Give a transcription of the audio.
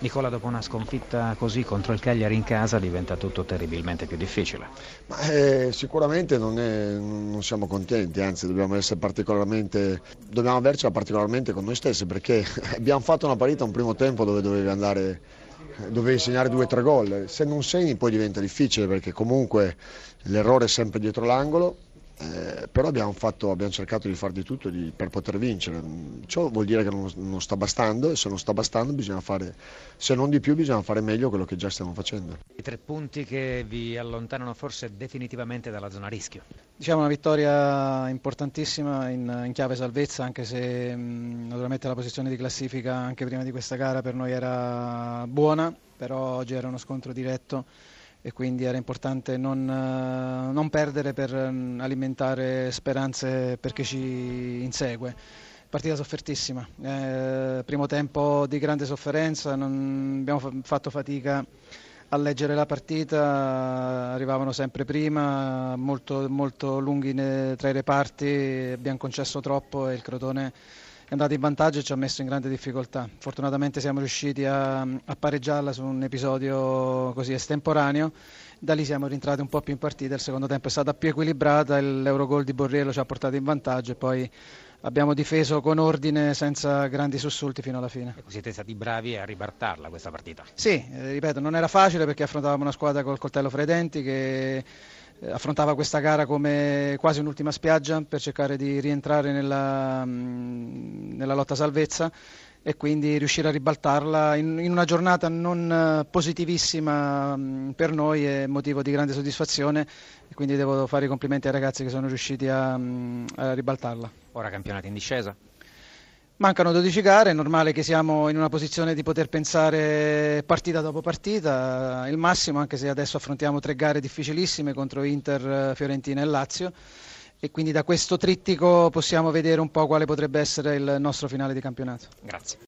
Nicola, dopo una sconfitta così contro il Cagliari in casa diventa tutto terribilmente più difficile. Ma, eh, sicuramente non, è, non, siamo contenti, anzi dobbiamo dobbiamo avercela particolarmente con noi stessi perché abbiamo fatto una partita un primo tempo dove dovevi andare dovevi segnare due o tre gol, se non segni poi diventa difficile perché comunque l'errore è sempre dietro l'angolo eh, però abbiamo, fatto, abbiamo, cercato di fare di tutto di, per poter vincere. Ciò vuol dire che non, non, sta bastando e se non sta bastando bisogna fare, se non di più bisogna fare meglio quello che già stiamo facendo. I tre punti che vi allontanano forse definitivamente dalla zona rischio. Diciamo una vittoria importantissima in, in chiave salvezza anche se mh, naturalmente la posizione di classifica anche prima di questa gara per noi era buona, però oggi era uno scontro diretto e quindi era importante non, eh, non perdere per mm, alimentare speranze per chi ci insegue. Partita soffertissima, eh, primo tempo di grande sofferenza, non abbiamo fatto fatica a leggere la partita, arrivavano sempre prima, molto, molto lunghi tra i reparti, abbiamo concesso troppo e il Crotone è andato in vantaggio e ci ha messo in grande difficoltà. Fortunatamente siamo riusciti a, a pareggiarla su un episodio così estemporaneo, da lì siamo rientrati un po' più in partita, il secondo tempo è stata più equilibrata, l'Eurogol di Borriello ci ha portato in vantaggio e poi abbiamo difeso con ordine senza grandi sussulti fino alla fine. E siete stati bravi a ribartarla questa partita? Sì, eh, ripeto, non era facile perché affrontavamo una squadra col coltello fra i denti che eh, affrontava questa gara come quasi un'ultima spiaggia per cercare di rientrare nella, mm, nella lotta salvezza e quindi riuscire a ribaltarla in, in una giornata non eh, positivissima mm, per noi è motivo di grande soddisfazione e quindi devo fare i complimenti ai ragazzi che sono riusciti a, mm, a ribaltarla. Ora campionato in discesa? Mancano 12 gare, è normale che siamo in una posizione di poter pensare partita dopo partita, il massimo, anche se adesso affrontiamo tre gare difficilissime contro Inter, Fiorentina e Lazio e quindi da questo trittico possiamo vedere un po' quale potrebbe essere il nostro finale di campionato. Grazie.